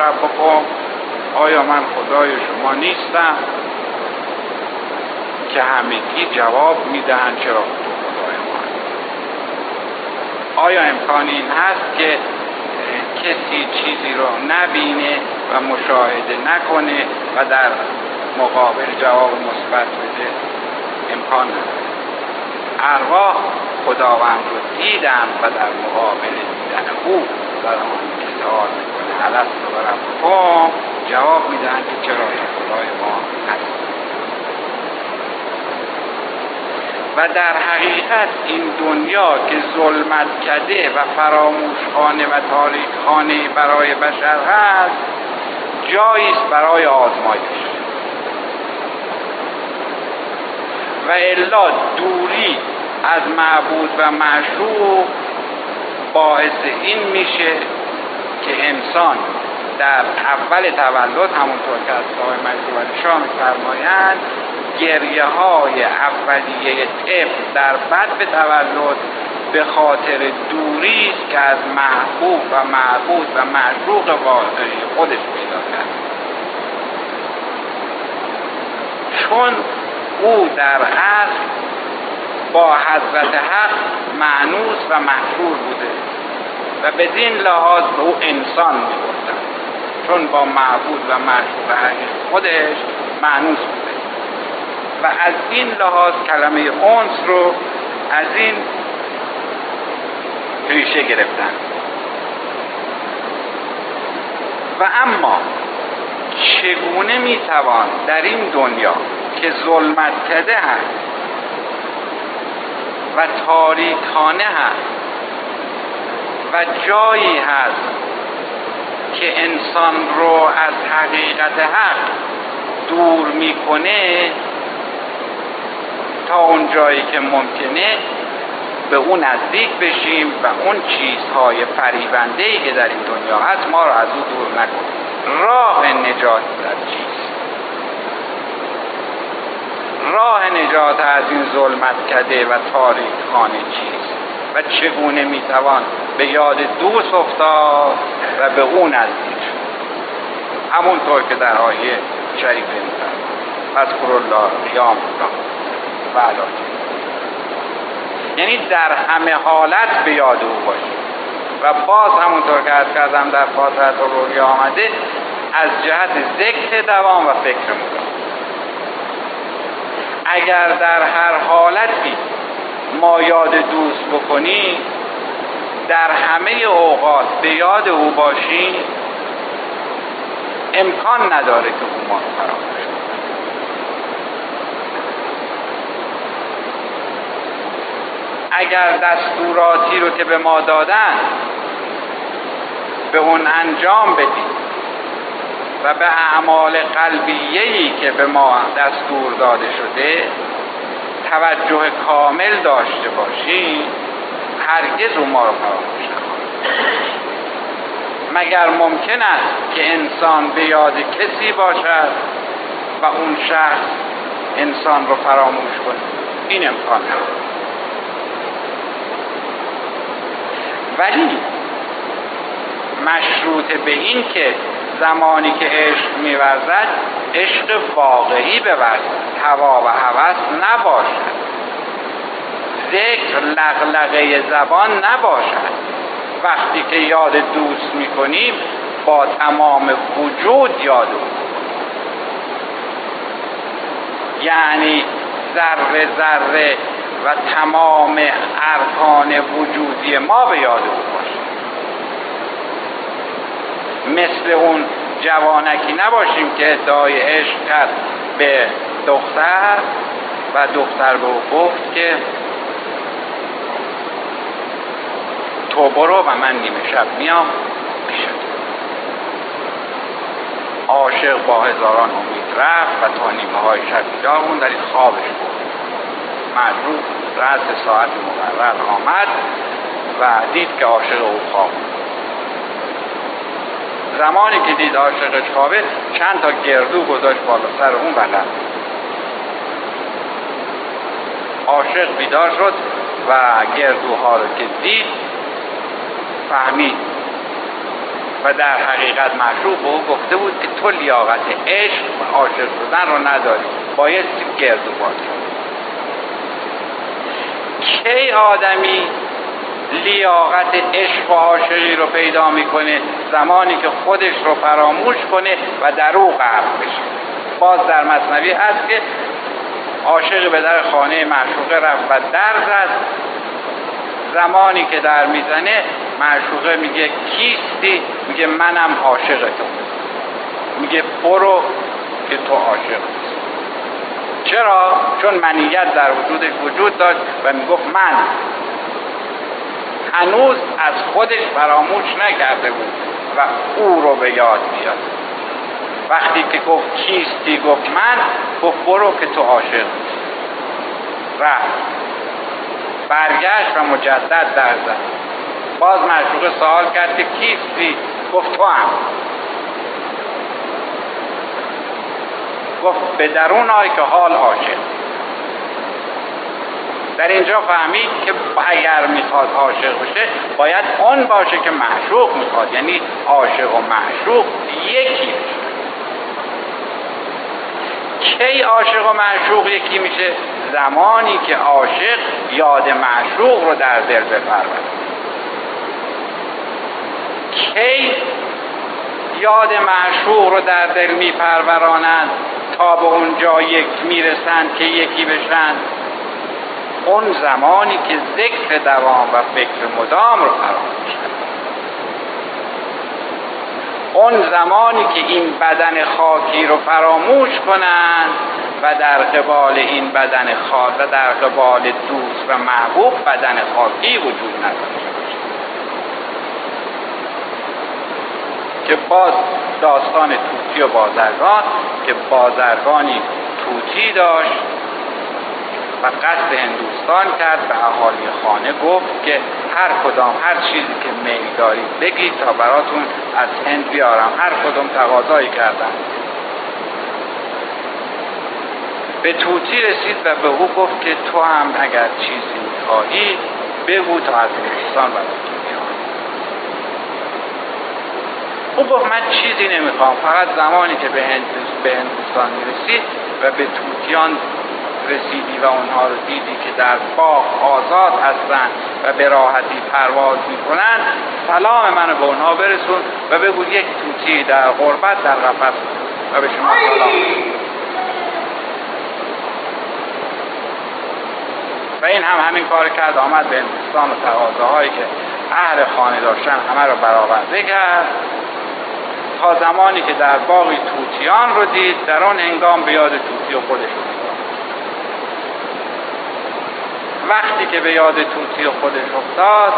ربکم آیا من خدای شما نیستم که همگی جواب می‌دهند چرا تو خدای ما آیا امکان این هست که کسی چیزی رو نبینه و مشاهده نکنه و در مقابل جواب مثبت بده؟ امکان نداره ارواح خداوند رو دیدن و در مقابل دیدن او و آن علت رو برم جواب میدن که چرا خدای ما هست. و در حقیقت این دنیا که ظلمت کده و فراموشخانه و تاریکخانه برای بشر هست جایی است برای آزمایش. و الا دوری از معبود و معشوق باعث این میشه که انسان در اول تولد همونطور که از صاحب مجدی شاه میفرمایند گریه های اولیه طفل در بد به تولد به خاطر دوری که از محبوب و معبود و معشوق واقعی خودش پیدا کرد. چون او در اصل با حضرت حق معنوس و محشور بوده. و بدین لحاظ به او انسان می‌گفتن چون با معبود و معشوق خودش معنوس بوده. و از این لحاظ کلمه اونس رو از این ریشه گرفتن. و اما چگونه می‌توان در این دنیا که ظلمت کده هست و تاریکانه هست و جایی هست که انسان رو از حقیقت حق دور می‌کنه تا اون جایی که ممکنه به اون نزدیک بشیم و اون چیزهای فریبنده ای که در این دنیا هست ما رو از او دور نکنیم راه نجات در چیست؟ راه نجات از این ظلمت کده و تاریک خانه چیست؟ و چگونه می‌توان به یاد دوست افتاد و به او نزدیک همونطور که در آیه شریف میفرماید. پس الله قیام و یعنی در همه حالت به یاد او باشید. و باز همونطور که از کردم در فاتحت روی آمده از جهت ذکر دوام و فکر مدام. اگر در هر حالتی ما یاد دوست بکنیم در همه اوقات به یاد او باشیم امکان نداره که او ما فراموش اگر دستوراتی رو که به ما دادن به اون انجام بدیم و به اعمال قلبیهی که به ما دستور داده شده توجه کامل داشته باشیم هرگز او ما رو فراموش مگر ممکن است که انسان به یاد کسی باشد و اون شخص انسان رو فراموش کنه؟ این امکان نداره ولی مشروط به این که زمانی که عشق میورزد عشق واقعی بورزد هوا و هوس نباشد. ذکر لغلقه زبان نباشد. وقتی که یاد دوست می‌کنیم با تمام وجود یاد یعنی ذره ذره و تمام ارکان وجودی ما به یاد او مثل اون جوانکی نباشیم که ادعای عشق کرد به دختر و دختر به گفت که تو برو و من نیمه شب میام. پیشت عاشق با هزاران امید رفت و تا نیمه های شب بیدار در این خوابش بود. مجبور رأس ساعت مقرر آمد و دید که عاشق او خواب زمانی که دید عاشقش خوابه چند تا گردو گذاشت بالا سر اون بلند عاشق بیدار شد و گردوها رو که دید فهمید و در حقیقت به او گفته بود که تو لیاقت عشق و عاشق شدن رو نداری. باید گردو باد کی آدمی لیاقت عشق و عاشقی رو پیدا می‌کنه؟ زمانی که خودش رو فراموش کنه و در او غرق بشه. باز در مصنوی هست که عاشق به در خانه معشوقه رفت و در زمانی که در می‌زنه معشوقه میگه کیستی؟ میگه منم عاشق تو. میگه برو که تو عاشق چرا؟ چون منیت در وجودش وجود داشت و می‌گفت من. هنوز از خودش فراموش نکرده بود و او رو به یاد بیاد. وقتی که گفت کیستی گفت من گفت برو که تو عاشق رفت. برگشت و مجدد در زد باز معشوقه سوال کرد که کیستی؟ گفت تو هم. گفت به درون آی که حال عاشق. در اینجا فهمید که اگر می‌خواد عاشق بشه باید اون باشه که معشوق می‌خواد. یعنی عاشق و معشوق یکی کی عاشق و معشوق یکی میشه؟ زمانی که عاشق یاد معشوق رو در دل بپرورد کی یاد معشوق رو در دل میپرورانند تا به اونجا یک می‌رسند که یکی بشن. اون زمانی که ذکر دوام و فکر مدام رو فراموش اون زمانی که این بدن خاکی رو فراموش کنند و در قبال این بدن خاک و در قبال دوست و محبوب بدن خاکی وجود نداشته که باز داستان توتی و بازرگان که بازرگانی توتی داشت و قصد هندوستان کرد به اهالی خانه گفت که هر کدام هر چیزی که میل دارید بگید تا براتون از هند بیارم. هر کدام تقاضایی کردم به توتی رسید و به او گفت که تو هم اگر چیزی می‌خواهی بگو تا از هندوستان براتون. او گفت من چیزی نمی‌خوام. فقط زمانی که به هندوستان می‌رسید و به توتیان رسیدی و اونها رو دیدی که در باغ آزاد هستند و به راحتی پرواز می‌کنند سلام منو به اونها برسون و بگو یک توتی در غربت در قفس و به شما سلام. و این هم همین کار کرد آمد به هندوستان و تقاضاهایی که اهل خانه داشتن همه رو برآورده کرد. تا زمانی که در باقی توتیان رو دید در آن هنگام به یاد توتی و خودش وقتی که به یاد توتی و خودش افتاد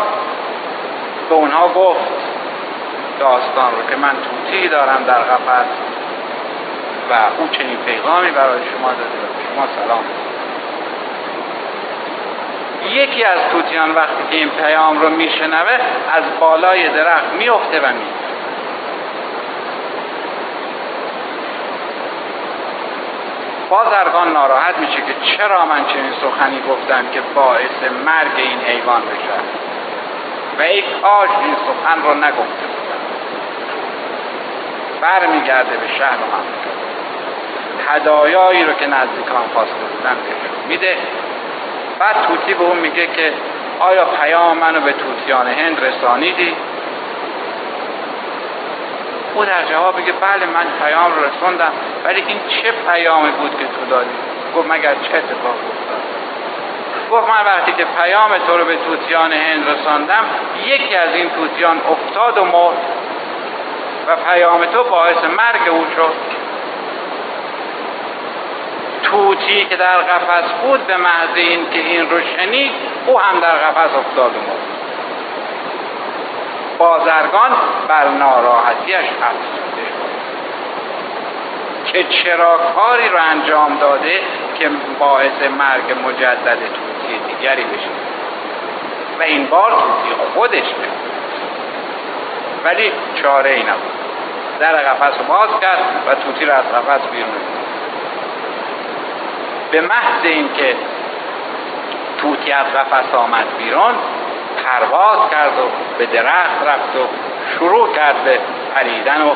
به اونها گفت داستان رو که من توتی دارم در قفس و او چنین پیغامی برای شما داده شما سلام یکی از توتیان وقتی که این پیام رو میشنوه از بالای درخت میفته و می بازرگان ناراحت میشه که چرا من چنین سخنی گفتم که باعث مرگ این حیوان بشه. و ای کاش این سخن رو نگفته بودم. برمیگرده به شهر و هدایایی رو که نزدیکان خواسته بودن میده. بعد توتی به اون میگه که آیا پیام منو به توتیان هند رسانیدی؟ او در جواب بگه بله من پیام رو رسوندم ولی این چه پیامی بود که تو دادی؟ گفت مگر چه اتفاق افتاد؟ گفت من وقتی که پیام تو رو به توتیان هند رساندم یکی از این توتیان افتاد و مرد و پیام تو باعث مرگ او شد. توتی که در قفس بود به محض این که این رو شنید او هم در قفس افتاد و مرد. بازرگان بر ناراحتیش افزوده که چرا کاری رو انجام داده که باعث مرگ مجدد توتی دیگری بشه. و این بار توتی خودش بشه ولی چاره ای نبود. در قفس رو باز کرد و توتی رو از قفس بیرون به محض اینکه توتی از قفس آمد بیرون پرواز کرد و به درخت رفت و شروع کرد به پریدن و